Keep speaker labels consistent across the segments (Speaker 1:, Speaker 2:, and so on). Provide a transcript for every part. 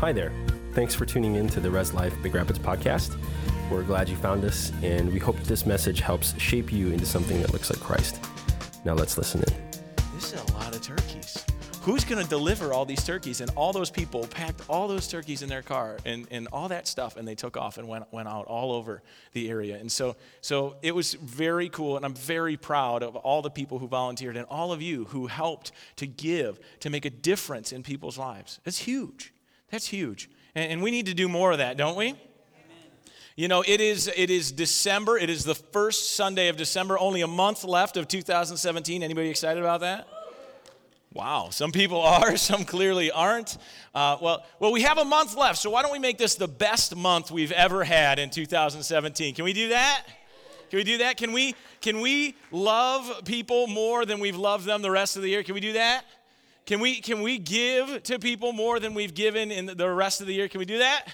Speaker 1: Hi there. Thanks for tuning in to the Res Life Big Rapids podcast. We're glad you found us, and we hope this message helps shape you into something that looks like Christ. Now let's listen in.
Speaker 2: This is a lot of turkeys. Who's going to deliver all these turkeys? And all those people packed all those turkeys in their car and, and all that stuff, and they took off and went, went out all over the area. And so, so it was very cool, and I'm very proud of all the people who volunteered and all of you who helped to give, to make a difference in people's lives. It's huge. That's huge. And, and we need to do more of that, don't we? You know, it is it is December. It is the first Sunday of December. Only a month left of 2017. Anybody excited about that? Wow, some people are, some clearly aren't. Uh, well, well, we have a month left, so why don't we make this the best month we've ever had in 2017? Can we do that? Can we do that? Can we can we love people more than we've loved them the rest of the year? Can we do that? Can we can we give to people more than we've given in the rest of the year? Can we do that?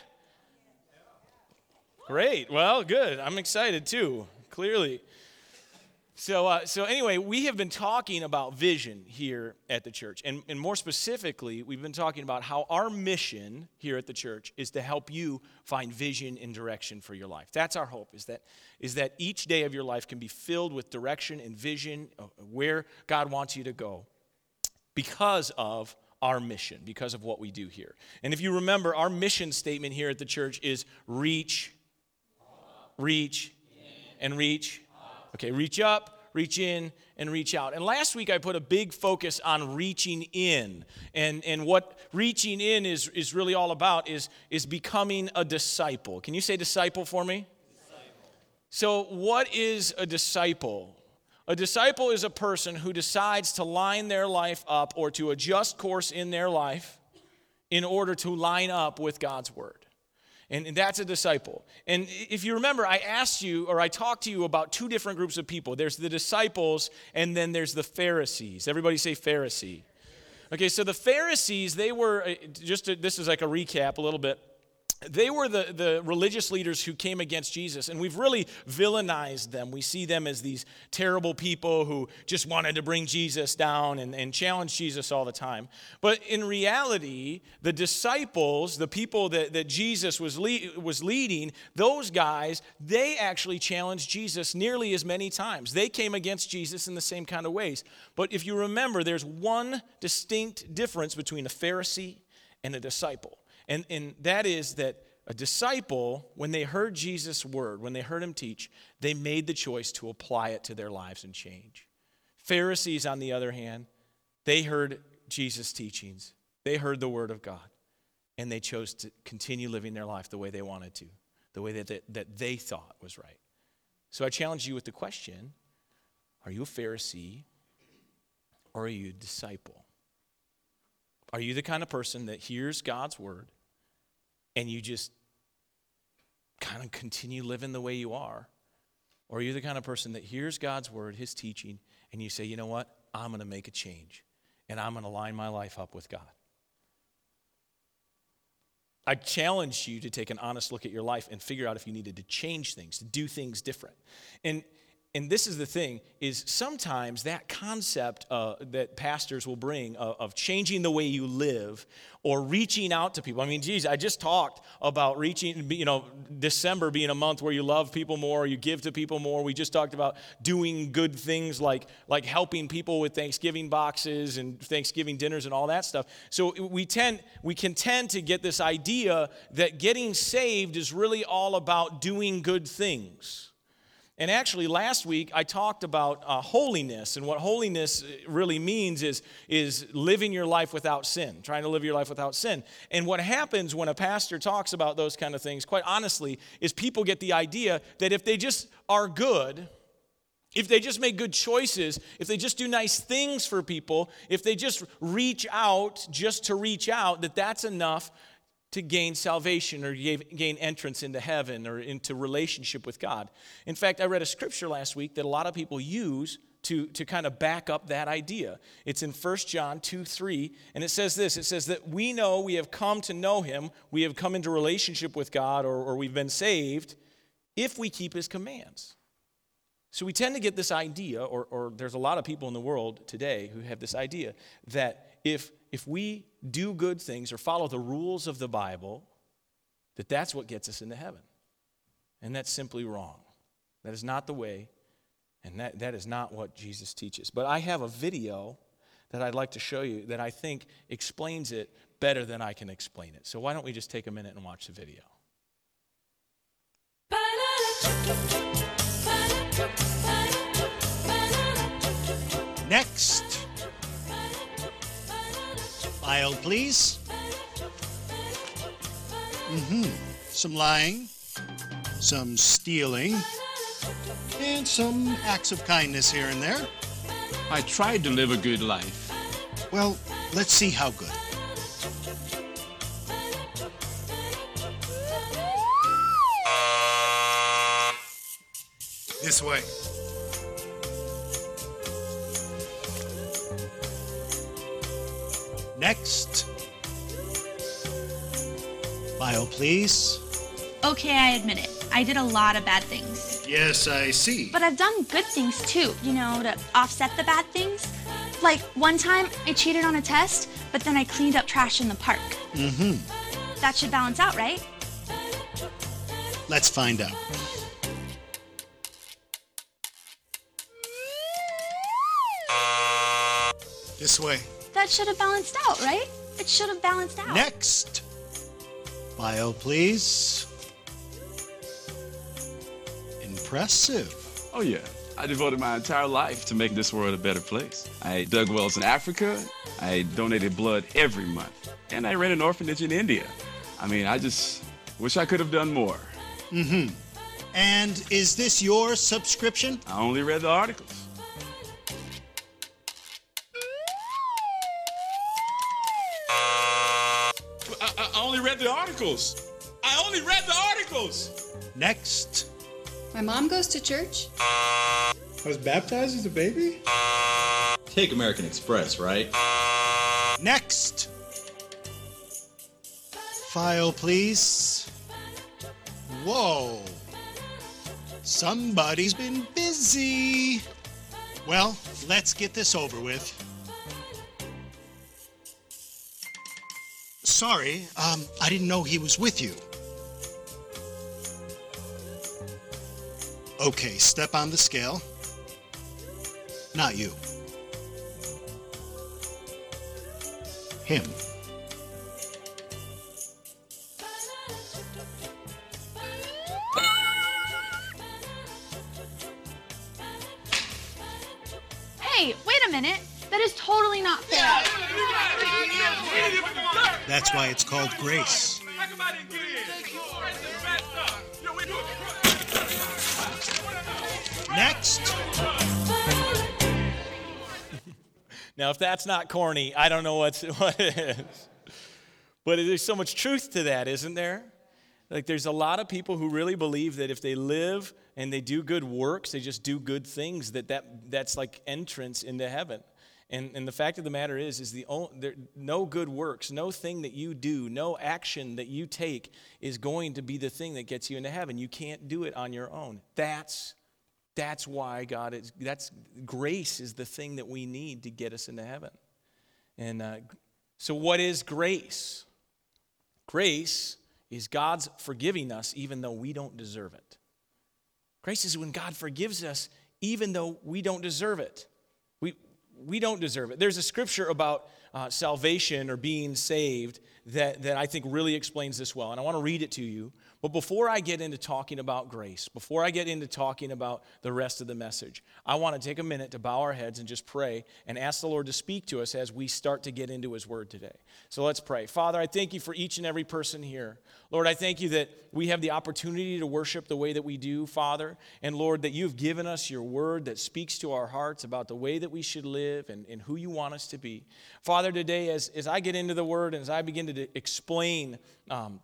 Speaker 2: Great. Well, good. I'm excited too. Clearly. So, uh, so anyway, we have been talking about vision here at the church, and, and more specifically, we've been talking about how our mission here at the church is to help you find vision and direction for your life. That's our hope. Is that is that each day of your life can be filled with direction and vision where God wants you to go, because of our mission, because of what we do here. And if you remember, our mission statement here at the church is reach reach, and reach. Okay, reach up, reach in, and reach out. And last week I put a big focus on reaching in. And, and what reaching in is, is really all about is, is becoming a disciple. Can you say disciple for me? Disciple. So, what is a disciple? A disciple is a person who decides to line their life up or to adjust course in their life in order to line up with God's word. And, that's a disciple. And if you remember, I asked you or I talked to you about two different groups of people there's the disciples, and then there's the Pharisees. Everybody say Pharisee. Okay, so the Pharisees, they were, uh, just to, this is like a recap a little bit they were the, the religious leaders who came against Jesus, and we've really villainized them. We see them as these terrible people who just wanted to bring Jesus down and, and challenge Jesus all the time. But in reality, the disciples, the people that, that Jesus was, le- was leading, those guys, they actually challenged Jesus nearly as many times. They came against Jesus in the same kind of ways. But if you remember, there's one distinct difference between a Pharisee and a disciple. And, and that is that a disciple, when they heard Jesus' word, when they heard him teach, they made the choice to apply it to their lives and change. Pharisees, on the other hand, they heard Jesus' teachings, they heard the word of God, and they chose to continue living their life the way they wanted to, the way that they, that they thought was right. So I challenge you with the question Are you a Pharisee or are you a disciple? Are you the kind of person that hears God's word and you just kind of continue living the way you are? Or are you the kind of person that hears God's word, his teaching, and you say, you know what? I'm going to make a change and I'm going to line my life up with God? I challenge you to take an honest look at your life and figure out if you needed to change things, to do things different. And and this is the thing is sometimes that concept uh, that pastors will bring of, of, changing the way you live or reaching out to people. I mean geez i just talked about reaching you know december being a month where you love people more you give to people more. We just talked about doing good things like like helping people with thanksgiving boxes and thanksgiving dinners and all that stuff. So we tend we can tend to get this idea that getting saved is really all about doing good things and actually, last week I talked about uh, holiness, and what holiness really means is, is living your life without sin, trying to live your life without sin. And what happens when a pastor talks about those kind of things, quite honestly, is people get the idea that if they just are good, if they just make good choices, if they just do nice things for people, if they just reach out just to reach out, that that's enough to gain salvation or gain entrance into heaven or into relationship with God. In fact, I read a scripture last week that a lot of people use to, to kind of back up that idea. It's in 1 John 2 3, and it says this it says that we know we have come to know him, we have come into relationship with God, or, or we've been saved if we keep his commands. So we tend to get this idea, or, or there's a lot of people in the world today who have this idea that if, if we do good things or follow the rules of the Bible, that that's what gets us into heaven. And that's simply wrong. That is not the way, and that, that is not what Jesus teaches. But I have a video that I'd like to show you that I think explains it better than I can explain it. So why don't we just take a minute and watch the video?
Speaker 3: Next. File, please. Mm-hmm. Some lying, some stealing, and some acts of kindness here and there.
Speaker 4: I tried to live a good life.
Speaker 3: Well, let's see how good. This way. Next. Bio, please.
Speaker 5: Okay, I admit it. I did a lot of bad things.
Speaker 3: Yes, I see.
Speaker 5: But I've done good things too, you know, to offset the bad things. Like one time I cheated on a test, but then I cleaned up trash in the park.
Speaker 3: Mm-hmm.
Speaker 5: That should balance out, right?
Speaker 3: Let's find out. This way.
Speaker 5: That should have balanced out, right? It should have balanced out.
Speaker 3: Next. Bio, please. Impressive.
Speaker 4: Oh, yeah. I devoted my entire life to making this world a better place. I dug wells in Africa. I donated blood every month. And I ran an orphanage in India. I mean, I just wish I could have done more.
Speaker 3: Mm-hmm. And is this your subscription?
Speaker 4: I only read the articles. Articles. I only read the articles.
Speaker 3: Next.
Speaker 6: My mom goes to church.
Speaker 7: I was baptized as a baby?
Speaker 8: Take American Express, right?
Speaker 3: Next. File, please. Whoa. Somebody's been busy. Well, let's get this over with. Sorry, um, I didn't know he was with you. Okay, step on the scale. Not you. Him.
Speaker 5: Hey, wait a minute. That is totally not fair.
Speaker 3: That's why it's called grace. Next.
Speaker 2: Now, if that's not corny, I don't know what's, what is. But there's so much truth to that, isn't there? Like, there's a lot of people who really believe that if they live and they do good works, they just do good things, that, that that's like entrance into heaven. And, and the fact of the matter is, is the only, there, no good works, no thing that you do, no action that you take is going to be the thing that gets you into heaven. You can't do it on your own. That's that's why God is, that's grace is the thing that we need to get us into heaven. And uh, so, what is grace? Grace is God's forgiving us even though we don't deserve it. Grace is when God forgives us even though we don't deserve it. We, don't deserve it. There's a scripture about uh, salvation or being saved that, that I think really explains this well. And I want to read it to you. But before I get into talking about grace, before I get into talking about the rest of the message, I want to take a minute to bow our heads and just pray and ask the Lord to speak to us as we start to get into His Word today. So let's pray. Father, I thank you for each and every person here. Lord, I thank you that we have the opportunity to worship the way that we do, Father. And Lord, that you've given us your Word that speaks to our hearts about the way that we should live and, and who you want us to be. Father, today, as, as I get into the Word and as I begin to explain, um,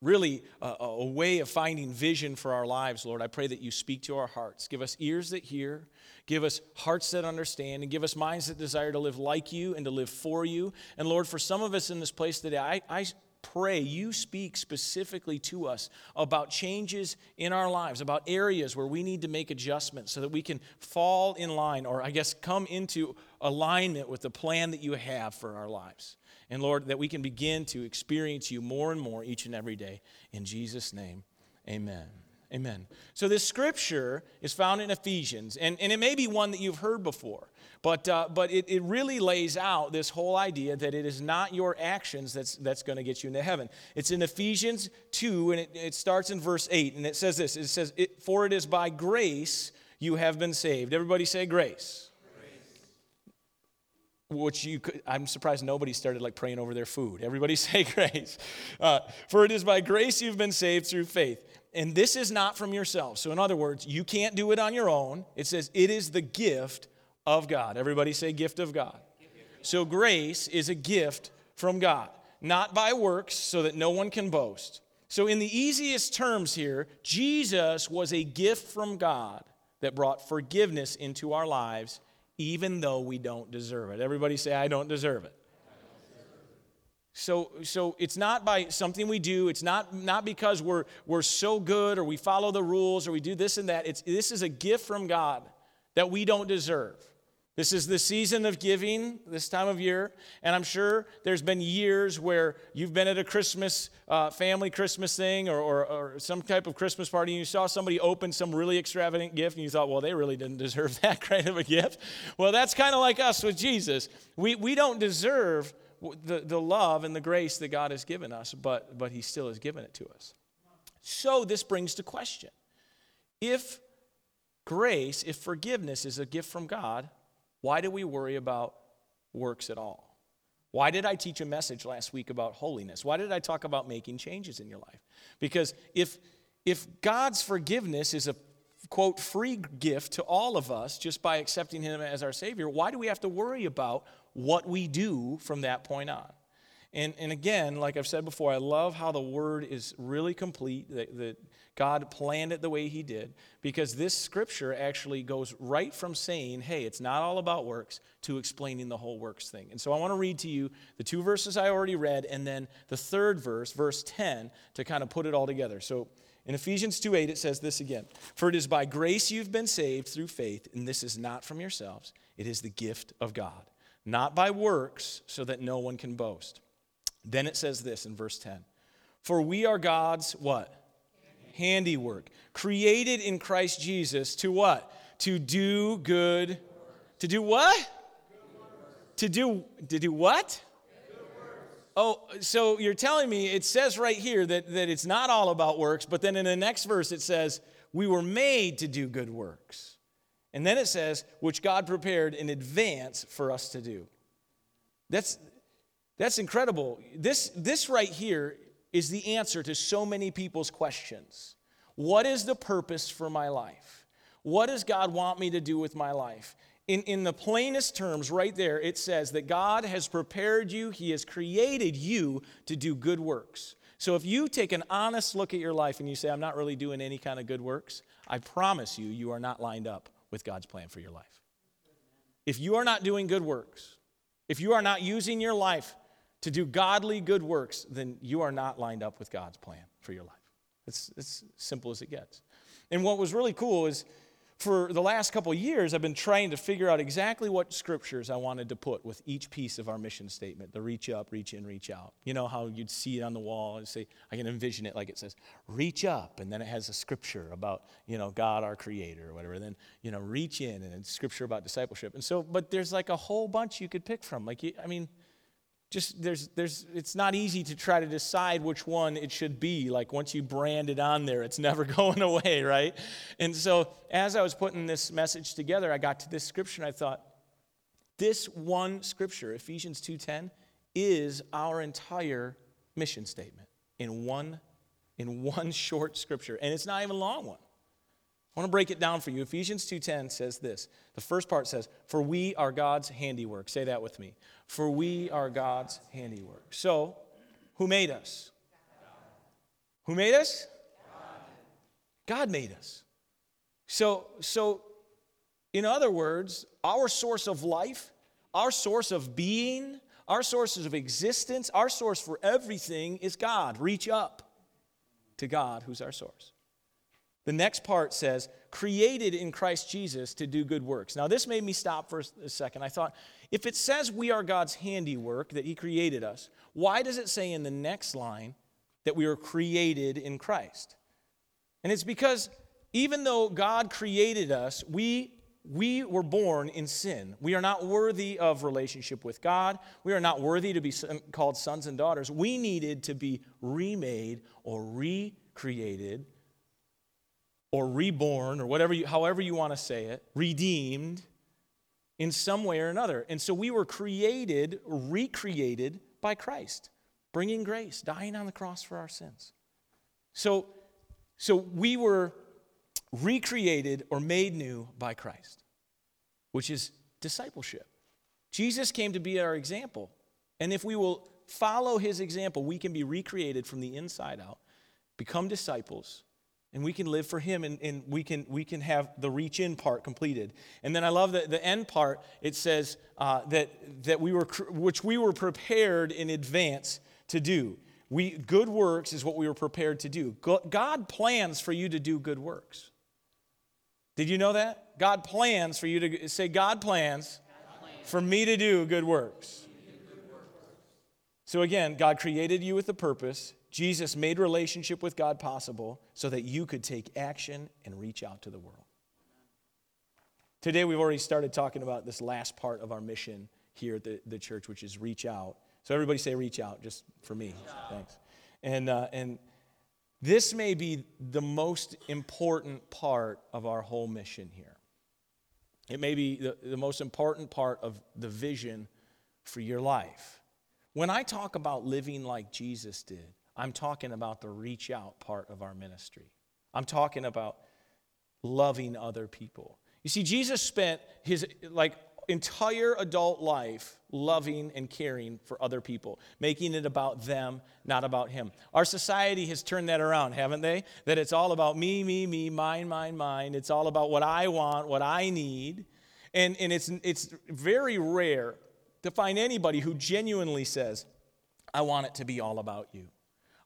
Speaker 2: really a, a, way of finding vision for our lives, Lord. I pray that you speak to our hearts. Give us ears that hear, give us hearts that understand, and give us minds that desire to live like you and to live for you. And Lord, for some of us in this place today, I, I pray you speak specifically to us about changes in our lives, about areas where we need to make adjustments so that we can fall in line, or I guess come into alignment with the plan that you have for our lives. And Lord, that we can begin to experience you more and more each and every day. In Jesus' name, amen. Amen. So this scripture is found in Ephesians, and, and it may be one that you've heard before, but, uh, but it, it really lays out this whole idea that it is not your actions that's, that's going to get you into heaven. It's in Ephesians 2, and it, it starts in verse 8, and it says this It says, For it is by grace you have been saved. Everybody say grace. Which you could, I'm surprised nobody started like praying over their food. Everybody say grace. Uh, For it is by grace you've been saved through faith and this is not from yourself. So, in other words, you can't do it on your own. It says it is the gift of God. Everybody say, gift of God. So, grace is a gift from God, not by works, so that no one can boast. So, in the easiest terms here, Jesus was a gift from God that brought forgiveness into our lives, even though we don't deserve it. Everybody say, I don't deserve it. So, so it's not by something we do. It's not, not because we're, we're so good or we follow the rules or we do this and that. It's, this is a gift from God that we don't deserve. This is the season of giving this time of year. And I'm sure there's been years where you've been at a Christmas, uh, family Christmas thing or, or, or, some type of Christmas party and you saw somebody open some really extravagant gift and you thought, well, they really didn't deserve that kind of a gift. Well, that's kind of like us with Jesus. We, we don't deserve the, the love and the grace that God has given us, but, but He still has given it to us. So this brings to question if grace, if forgiveness is a gift from God, why do we worry about works at all? Why did I teach a message last week about holiness? Why did I talk about making changes in your life? Because if, if God's forgiveness is a quote free gift to all of us just by accepting Him as our Savior, why do we have to worry about what we do from that point on. And, and again, like I've said before, I love how the word is really complete, that, that God planned it the way He did, because this scripture actually goes right from saying, hey, it's not all about works, to explaining the whole works thing. And so I want to read to you the two verses I already read, and then the third verse, verse 10, to kind of put it all together. So in Ephesians 2 8, it says this again For it is by grace you've been saved through faith, and this is not from yourselves, it is the gift of God not by works, so that no one can boast. Then it says this in verse 10 For we are God's what? Handiwork, created in Christ Jesus to what? To do good. To do what? To do, to do what? Oh, so you're telling me it says right here that, that it's not all about works, but then in the next verse it says, we were made to do good works. And then it says, which God prepared in advance for us to do. That's, that's incredible. This, this right here is the answer to so many people's questions. What is the purpose for my life? What does God want me to do with my life? In, in the plainest terms, right there, it says that God has prepared you, He has created you to do good works. So if you take an honest look at your life and you say, I'm not really doing any kind of good works, I promise you, you are not lined up with God's plan for your life. If you are not doing good works, if you are not using your life to do godly good works, then you are not lined up with God's plan for your life. It's as simple as it gets. And what was really cool is for the last couple years, I've been trying to figure out exactly what scriptures I wanted to put with each piece of our mission statement the reach up, reach in, reach out. You know how you'd see it on the wall and say, I can envision it like it says, reach up, and then it has a scripture about, you know, God our creator or whatever. Then, you know, reach in, and it's scripture about discipleship. And so, but there's like a whole bunch you could pick from. Like, I mean, just there's there's it's not easy to try to decide which one it should be. Like once you brand it on there it's never going away right? And so as i was putting this message together i got to this scripture and i thought this one scripture ephesians 2.10 is our entire mission statement in one in one short scripture. And it's not even a long one I want to break it down for you. Ephesians 2:10 says this. The first part says, "For we are God's handiwork." Say that with me. For we are God's handiwork. So, who made us? Who made us? God made us. So, so in other words, our source of life, our source of being, our sources of existence, our source for everything is God. Reach up to God, who's our source. The next part says, created in Christ Jesus to do good works. Now, this made me stop for a second. I thought, if it says we are God's handiwork, that He created us, why does it say in the next line that we were created in Christ? And it's because even though God created us, we, we were born in sin. We are not worthy of relationship with God. We are not worthy to be called sons and daughters. We needed to be remade or recreated or reborn or whatever you, however you want to say it, redeemed in some way or another. And so we were created, recreated by Christ, bringing grace, dying on the cross for our sins. So, so we were recreated or made new by Christ, which is discipleship. Jesus came to be our example. And if we will follow his example, we can be recreated from the inside out, become disciples, and we can live for him and, and we, can, we can have the reach in part completed. And then i love that the end part it says uh, that, that we were which we were prepared in advance to do. We, good works is what we were prepared to do. God plans for you to do good works. Did you know that? God plans for you to say god plans, god plans. for me to do good works. So again god created you with a purpose Jesus made relationship with God possible so that you could take action and reach out to the world. Today, we've already started talking about this last part of our mission here at the, the church, which is reach out. So, everybody say reach out, just for me. Thanks. And, uh, and this may be the most important part of our whole mission here. It may be the, the most important part of the vision for your life. When I talk about living like Jesus did, I'm talking about the reach out part of our ministry. I'm talking about loving other people. You see, Jesus spent his like entire adult life loving and caring for other people, making it about them, not about him. Our society has turned that around, haven't they? That it's all about me, me, me, mine, mine, mine. It's all about what I want, what I need. And, and it's, it's very rare to find anybody who genuinely says, I want it to be all about you.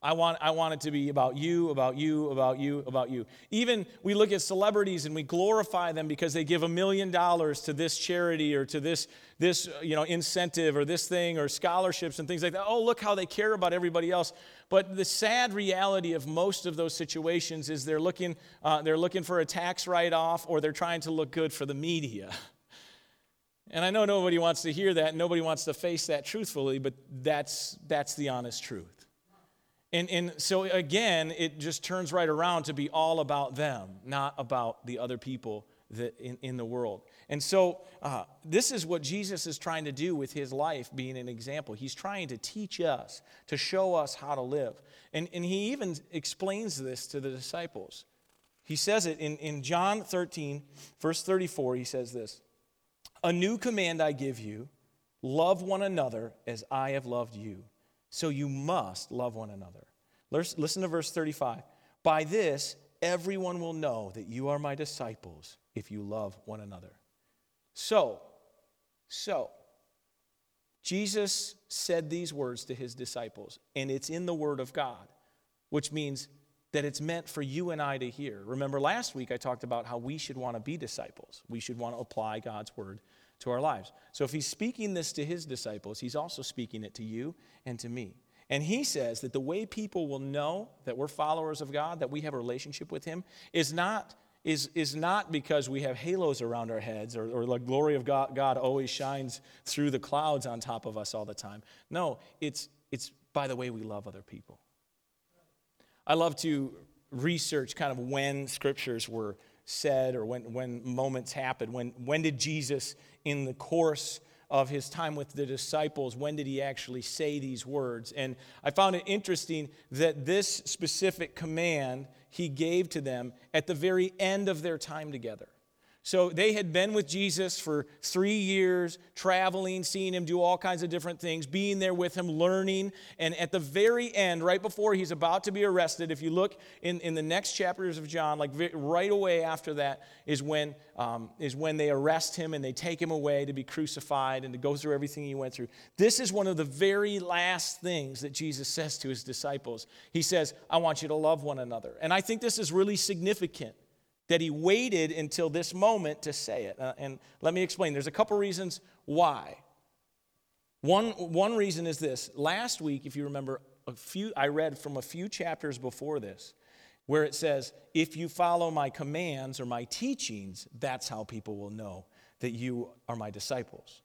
Speaker 2: I want, I want it to be about you, about you, about you, about you. Even we look at celebrities and we glorify them because they give a million dollars to this charity or to this, this you know, incentive or this thing or scholarships and things like that. Oh, look how they care about everybody else. But the sad reality of most of those situations is they're looking, uh, they're looking for a tax write off or they're trying to look good for the media. And I know nobody wants to hear that, nobody wants to face that truthfully, but that's, that's the honest truth. And, and so again, it just turns right around to be all about them, not about the other people that in, in the world. And so uh, this is what Jesus is trying to do with his life being an example. He's trying to teach us, to show us how to live. And, and he even explains this to the disciples. He says it in, in John 13, verse 34, he says this A new command I give you love one another as I have loved you. So you must love one another. Listen to verse 35. By this, everyone will know that you are my disciples if you love one another. So, so, Jesus said these words to his disciples, and it's in the Word of God, which means that it's meant for you and I to hear. Remember, last week I talked about how we should want to be disciples. We should want to apply God's Word to our lives. So if he's speaking this to his disciples, he's also speaking it to you and to me. And he says that the way people will know that we're followers of God, that we have a relationship with him, is not, is, is not because we have halos around our heads or, or the glory of God, God always shines through the clouds on top of us all the time. No, it's, it's by the way we love other people. I love to research kind of when scriptures were said or when, when moments happened. When, when did Jesus, in the course of his time with the disciples, when did he actually say these words? And I found it interesting that this specific command he gave to them at the very end of their time together. So they had been with Jesus for three years, traveling, seeing him do all kinds of different things, being there with him, learning. And at the very end, right before he's about to be arrested, if you look in, in the next chapters of John, like right away after that, is when, um, is when they arrest him and they take him away to be crucified and to go through everything he went through. This is one of the very last things that Jesus says to his disciples. He says, I want you to love one another. And I think this is really significant that he waited until this moment to say it. Uh, and let me explain. There's a couple reasons why. One, one reason is this. Last week, if you remember, a few, I read from a few chapters before this where it says, If you follow my commands or my teachings, that's how people will know that you are my disciples.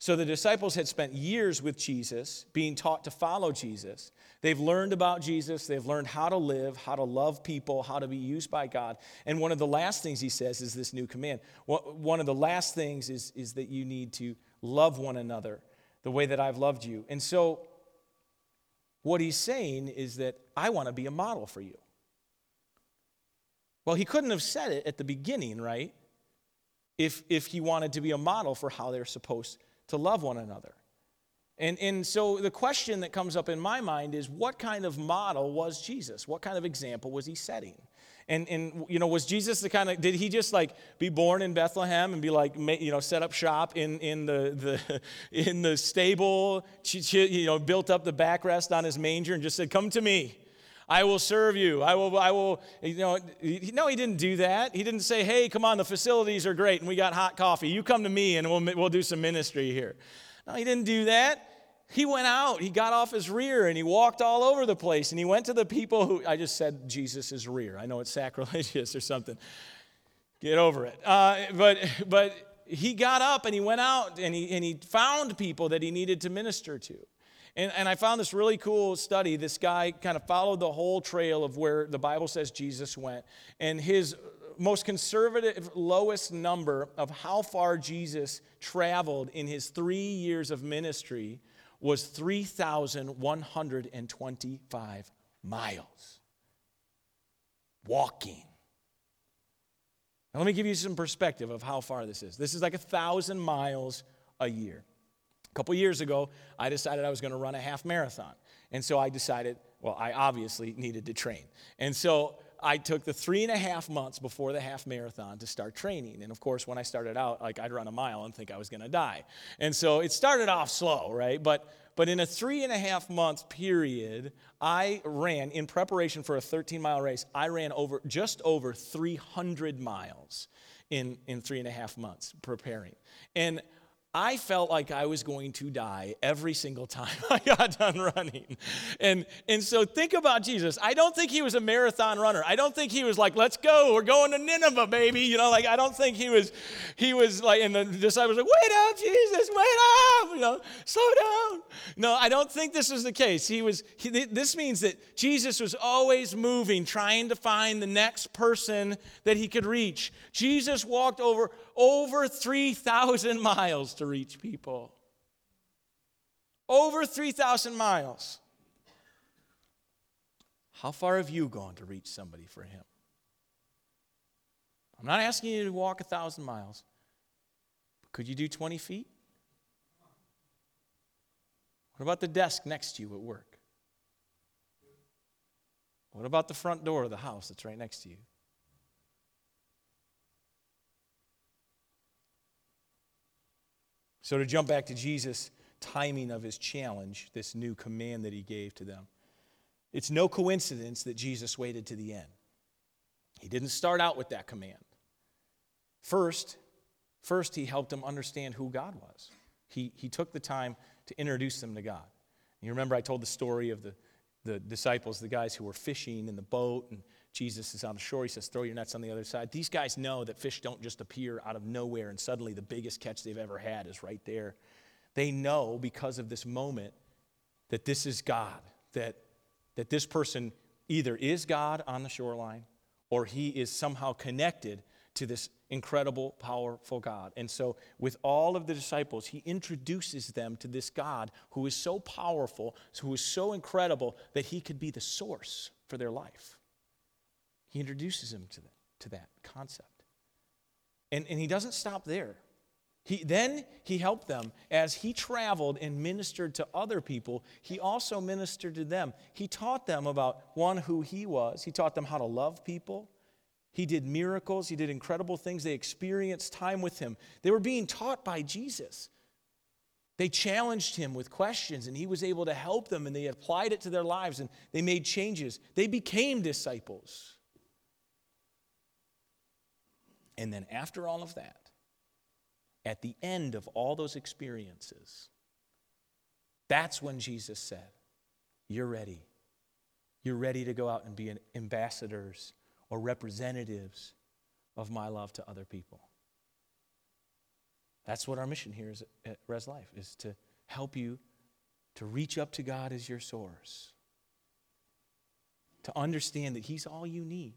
Speaker 2: So the disciples had spent years with Jesus, being taught to follow Jesus. They've learned about Jesus, they've learned how to live, how to love people, how to be used by God. And one of the last things he says is this new command. One of the last things is, is that you need to love one another the way that I've loved you. And so what he's saying is that I want to be a model for you. Well, he couldn't have said it at the beginning, right? If, if he wanted to be a model for how they're supposed to love one another. And, and so the question that comes up in my mind is what kind of model was Jesus? What kind of example was he setting? And, and you know, was Jesus the kind of, did he just like be born in Bethlehem and be like, you know, set up shop in, in, the, the, in the stable, you know, built up the backrest on his manger and just said, come to me. I will serve you. I will, I will, you know, no, he didn't do that. He didn't say, hey, come on, the facilities are great and we got hot coffee. You come to me and we'll, we'll do some ministry here. No, he didn't do that. He went out, he got off his rear and he walked all over the place and he went to the people who, I just said Jesus' is rear. I know it's sacrilegious or something. Get over it. Uh, but, but he got up and he went out and he, and he found people that he needed to minister to. And, and I found this really cool study. This guy kind of followed the whole trail of where the Bible says Jesus went. And his most conservative, lowest number of how far Jesus traveled in his three years of ministry was 3,125 miles. Walking. Now, let me give you some perspective of how far this is. This is like a thousand miles a year. A couple years ago, I decided I was going to run a half marathon. And so I decided, well, I obviously needed to train. And so I took the three and a half months before the half marathon to start training. And of course, when I started out, like I'd run a mile and think I was going to die. And so it started off slow, right? But but in a three and a half month period, I ran in preparation for a 13 mile race. I ran over just over 300 miles in in three and a half months preparing. And I felt like I was going to die every single time I got done running. And, and so think about Jesus. I don't think he was a marathon runner. I don't think he was like, let's go, we're going to Nineveh, baby. You know, like I don't think he was, he was like, and the disciples were like, wait up, Jesus, wait up, you know, slow down. No, I don't think this was the case. He was, he, this means that Jesus was always moving, trying to find the next person that he could reach. Jesus walked over over 3,000 miles to reach people. Over 3,000 miles. How far have you gone to reach somebody for Him? I'm not asking you to walk a thousand miles. Could you do 20 feet? What about the desk next to you at work? What about the front door of the house that's right next to you? So, to jump back to Jesus' timing of his challenge, this new command that he gave to them, it's no coincidence that Jesus waited to the end. He didn't start out with that command. First, first he helped them understand who God was. He, he took the time to introduce them to God. You remember I told the story of the, the disciples, the guys who were fishing in the boat, and Jesus is on the shore. He says, Throw your nets on the other side. These guys know that fish don't just appear out of nowhere and suddenly the biggest catch they've ever had is right there. They know because of this moment that this is God, that, that this person either is God on the shoreline or he is somehow connected to this incredible, powerful God. And so, with all of the disciples, he introduces them to this God who is so powerful, who is so incredible that he could be the source for their life. He introduces him to, the, to that concept. And, and he doesn't stop there. He, then he helped them as he traveled and ministered to other people. He also ministered to them. He taught them about one, who he was. He taught them how to love people. He did miracles. He did incredible things. They experienced time with him. They were being taught by Jesus. They challenged him with questions, and he was able to help them, and they applied it to their lives, and they made changes. They became disciples. And then, after all of that, at the end of all those experiences, that's when Jesus said, You're ready. You're ready to go out and be ambassadors or representatives of my love to other people. That's what our mission here is at Res Life is to help you to reach up to God as your source. To understand that he's all you need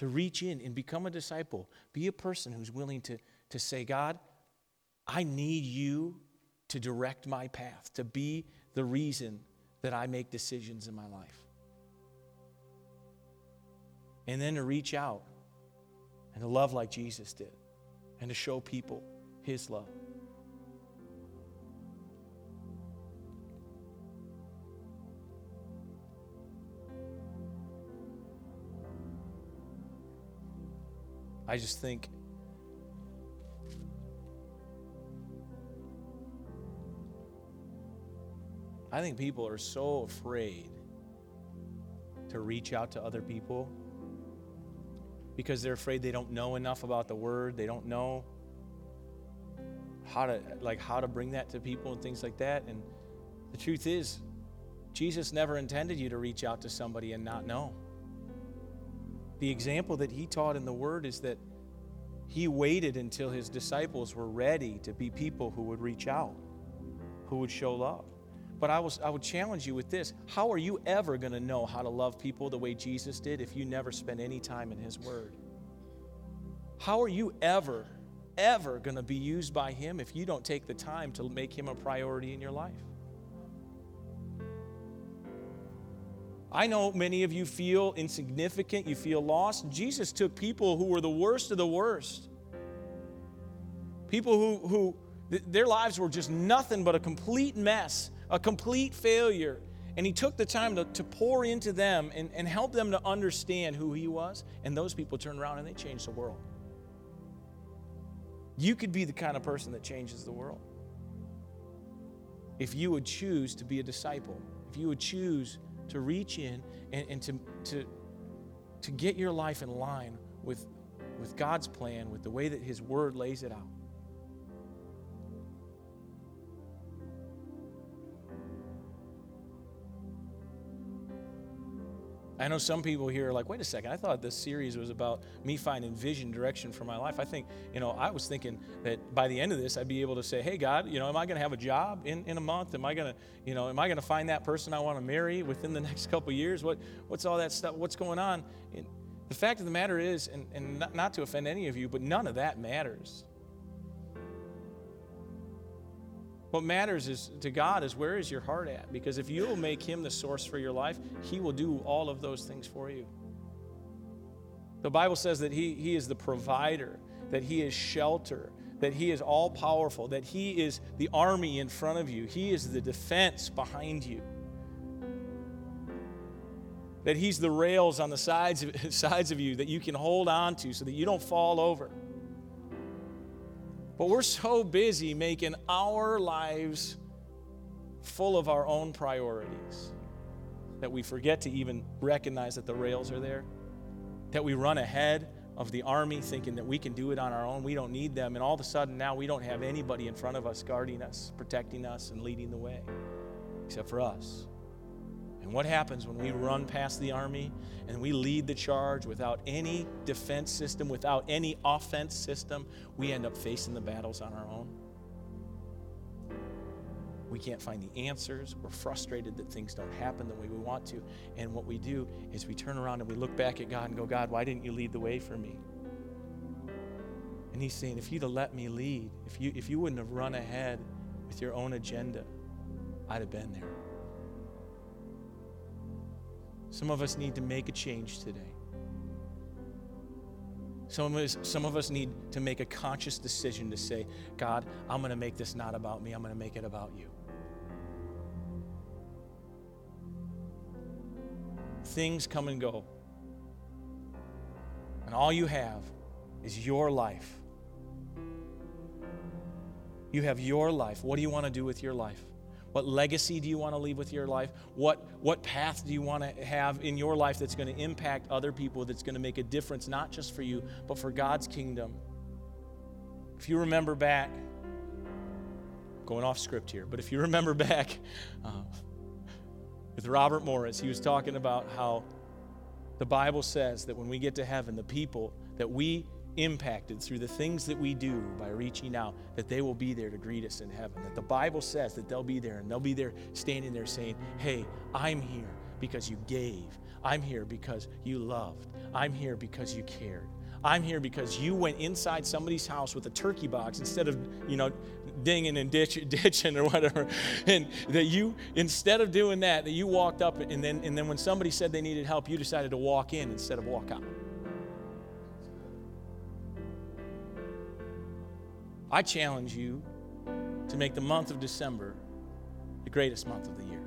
Speaker 2: to reach in and become a disciple. Be a person who's willing to, to say, God, I need you to direct my path, to be the reason that I make decisions in my life. And then to reach out and to love like Jesus did and to show people his love. I just think I think people are so afraid to reach out to other people because they're afraid they don't know enough about the word, they don't know how to like how to bring that to people and things like that and the truth is Jesus never intended you to reach out to somebody and not know. The example that he taught in the Word is that he waited until his disciples were ready to be people who would reach out, who would show love. But I, was, I would challenge you with this How are you ever going to know how to love people the way Jesus did if you never spend any time in His Word? How are you ever, ever going to be used by Him if you don't take the time to make Him a priority in your life? I know many of you feel insignificant, you feel lost. Jesus took people who were the worst of the worst. People who, who their lives were just nothing but a complete mess, a complete failure. And he took the time to, to pour into them and, and help them to understand who he was. And those people turned around and they changed the world. You could be the kind of person that changes the world. If you would choose to be a disciple, if you would choose to reach in and, and to, to, to get your life in line with, with God's plan, with the way that His Word lays it out. I know some people here are like, wait a second, I thought this series was about me finding vision, direction for my life. I think, you know, I was thinking that by the end of this, I'd be able to say, hey, God, you know, am I going to have a job in, in a month? Am I going to, you know, am I going to find that person I want to marry within the next couple years? What, what's all that stuff? What's going on? And the fact of the matter is, and, and not, not to offend any of you, but none of that matters. What matters is to God is where is your heart at? Because if you will make Him the source for your life, He will do all of those things for you. The Bible says that He, he is the provider, that He is shelter, that He is all powerful, that He is the army in front of you, He is the defense behind you. That He's the rails on the sides of, sides of you that you can hold on to so that you don't fall over. But we're so busy making our lives full of our own priorities that we forget to even recognize that the rails are there, that we run ahead of the army thinking that we can do it on our own. We don't need them. And all of a sudden, now we don't have anybody in front of us guarding us, protecting us, and leading the way except for us. And what happens when we run past the army and we lead the charge without any defense system, without any offense system? We end up facing the battles on our own. We can't find the answers. We're frustrated that things don't happen the way we want to. And what we do is we turn around and we look back at God and go, God, why didn't you lead the way for me? And He's saying, if you'd have let me lead, if you, if you wouldn't have run ahead with your own agenda, I'd have been there. Some of us need to make a change today. Some of, us, some of us need to make a conscious decision to say, God, I'm going to make this not about me, I'm going to make it about you. Things come and go. And all you have is your life. You have your life. What do you want to do with your life? What legacy do you want to leave with your life? What, what path do you want to have in your life that's going to impact other people, that's going to make a difference, not just for you, but for God's kingdom? If you remember back, going off script here, but if you remember back uh, with Robert Morris, he was talking about how the Bible says that when we get to heaven, the people that we impacted through the things that we do by reaching out, that they will be there to greet us in heaven. That the Bible says that they'll be there and they'll be there standing there saying, Hey, I'm here because you gave. I'm here because you loved. I'm here because you cared. I'm here because you went inside somebody's house with a turkey box instead of, you know, dinging and ditch, ditching or whatever. And that you, instead of doing that, that you walked up and then, and then when somebody said they needed help, you decided to walk in instead of walk out. I challenge you to make the month of December the greatest month of the year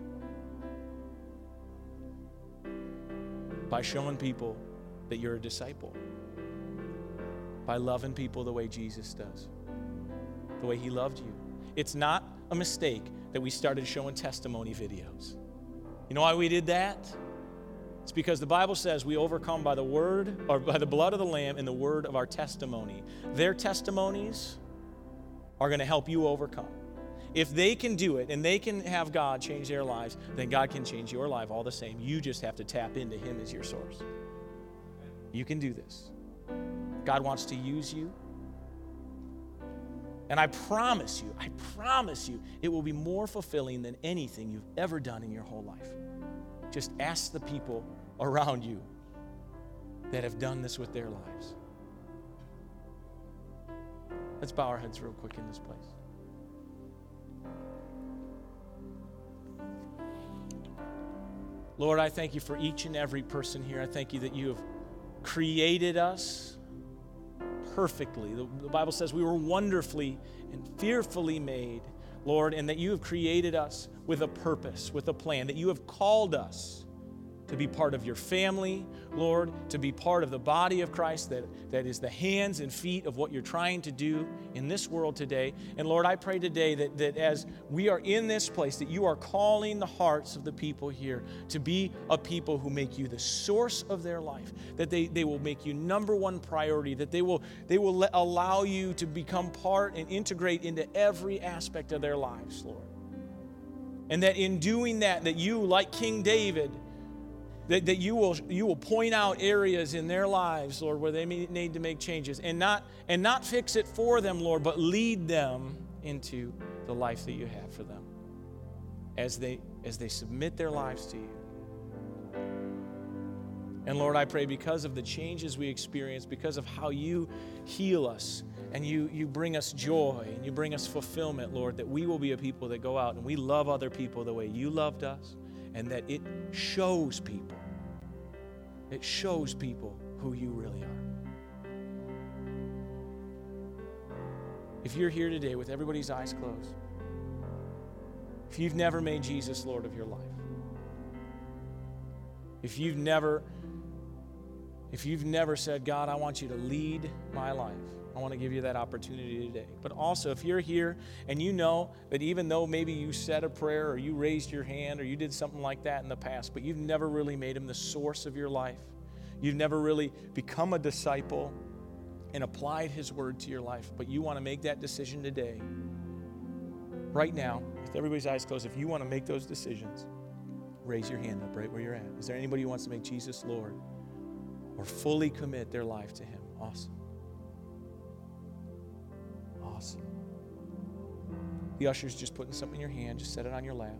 Speaker 2: by showing people that you're a disciple, by loving people the way Jesus does, the way He loved you. It's not a mistake that we started showing testimony videos. You know why we did that? It's because the Bible says we overcome by the word or by the blood of the Lamb and the word of our testimony. Their testimonies are going to help you overcome. If they can do it and they can have God change their lives, then God can change your life all the same. You just have to tap into Him as your source. You can do this. God wants to use you. And I promise you, I promise you, it will be more fulfilling than anything you've ever done in your whole life. Just ask the people around you that have done this with their lives. Let's bow our heads real quick in this place. Lord, I thank you for each and every person here. I thank you that you have created us perfectly. The, the, Bible says we were wonderfully and fearfully made, Lord, and that you have created us with a purpose, with a plan, that you have called us to be part of your family, Lord, to be part of the body of Christ that, that is the hands and feet of what you're trying to do in this world today. And Lord, I pray today that, that as we are in this place, that you are calling the hearts of the people here to be a people who make you the source of their life, that they, they will make you number one priority, that they will, they will let, allow you to become part and integrate into every aspect of their lives, Lord. And that in doing that, that you, like King David, that, that you, will, you will point out areas in their lives, Lord, where they need to make changes and not, and not fix it for them, Lord, but lead them into the life that you have for them as they, as they submit their lives to you. And Lord, I pray because of the changes we experience, because of how you heal us and you, you bring us joy and you bring us fulfillment, Lord, that we will be a people that go out and we love other people the way you loved us and that it shows people, it shows people who you really are. If you're here today with everybody's eyes closed, if you've never made Jesus Lord of your life, if you've never if you've never said, God, I want you to lead my life, I want to give you that opportunity today. But also, if you're here and you know that even though maybe you said a prayer or you raised your hand or you did something like that in the past, but you've never really made him the source of your life, you've never really become a disciple and applied his word to your life, but you want to make that decision today, right now, with everybody's eyes closed, if you want to make those decisions, raise your hand up right where you're at. Is there anybody who wants to make Jesus Lord or fully commit their life to him? Awesome. Awesome. The usher's just putting something in your hand, just set it on your lap.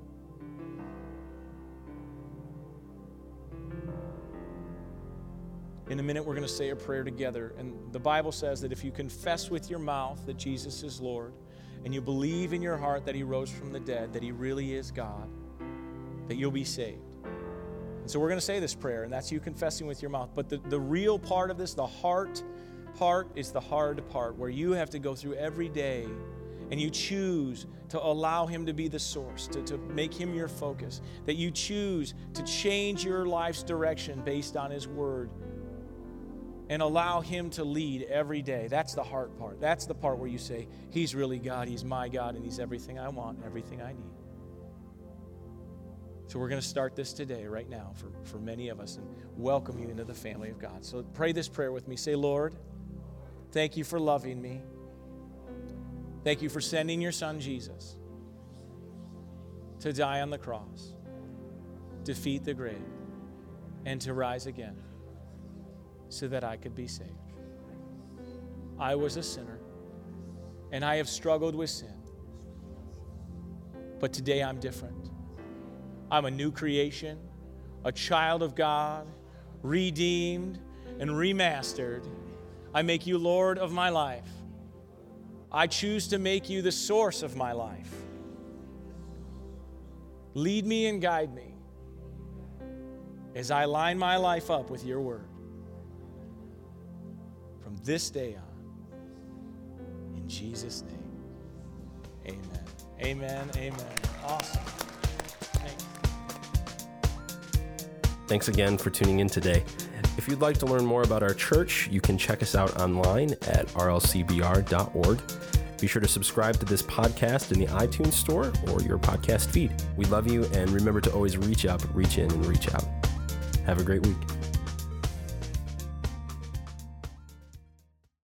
Speaker 2: In a minute, we're going to say a prayer together. And the Bible says that if you confess with your mouth that Jesus is Lord, and you believe in your heart that He rose from the dead, that He really is God, that you'll be saved. And so we're going to say this prayer, and that's you confessing with your mouth. But the, the real part of this, the heart part is the hard part where you have to go through every day and you choose to allow Him to be the source, to, to make Him your focus, that you choose to change your life's direction based on His Word and allow Him to lead every day. That's the hard part. That's the part where you say, He's really God, He's my God, and He's everything I want, everything I need. So we're going to start this today, right now, for, for many of us, and welcome you into the family of God. So pray this prayer with me. Say, Lord, thank you for loving me. Thank you for sending your son, Jesus, to die on the cross, defeat the grave, and to rise again so that I could be saved. I was a sinner, and I have struggled with sin. But today I'm different. I'm a new creation, a child of God, redeemed and remastered. I make you Lord of my life. I choose to make you the source of my life. Lead me and guide me as I line my life up with your word. From this day on, in Jesus' name, amen. Amen. Amen. Awesome.
Speaker 1: Thanks. Again for tuning in today. If you'd like to learn more about our church, you can check us out online at rlcbr.org. Be sure to subscribe to this podcast in the iTunes store or your podcast feed. We love you, and remember to always reach up, reach in, and reach out. Have a great week.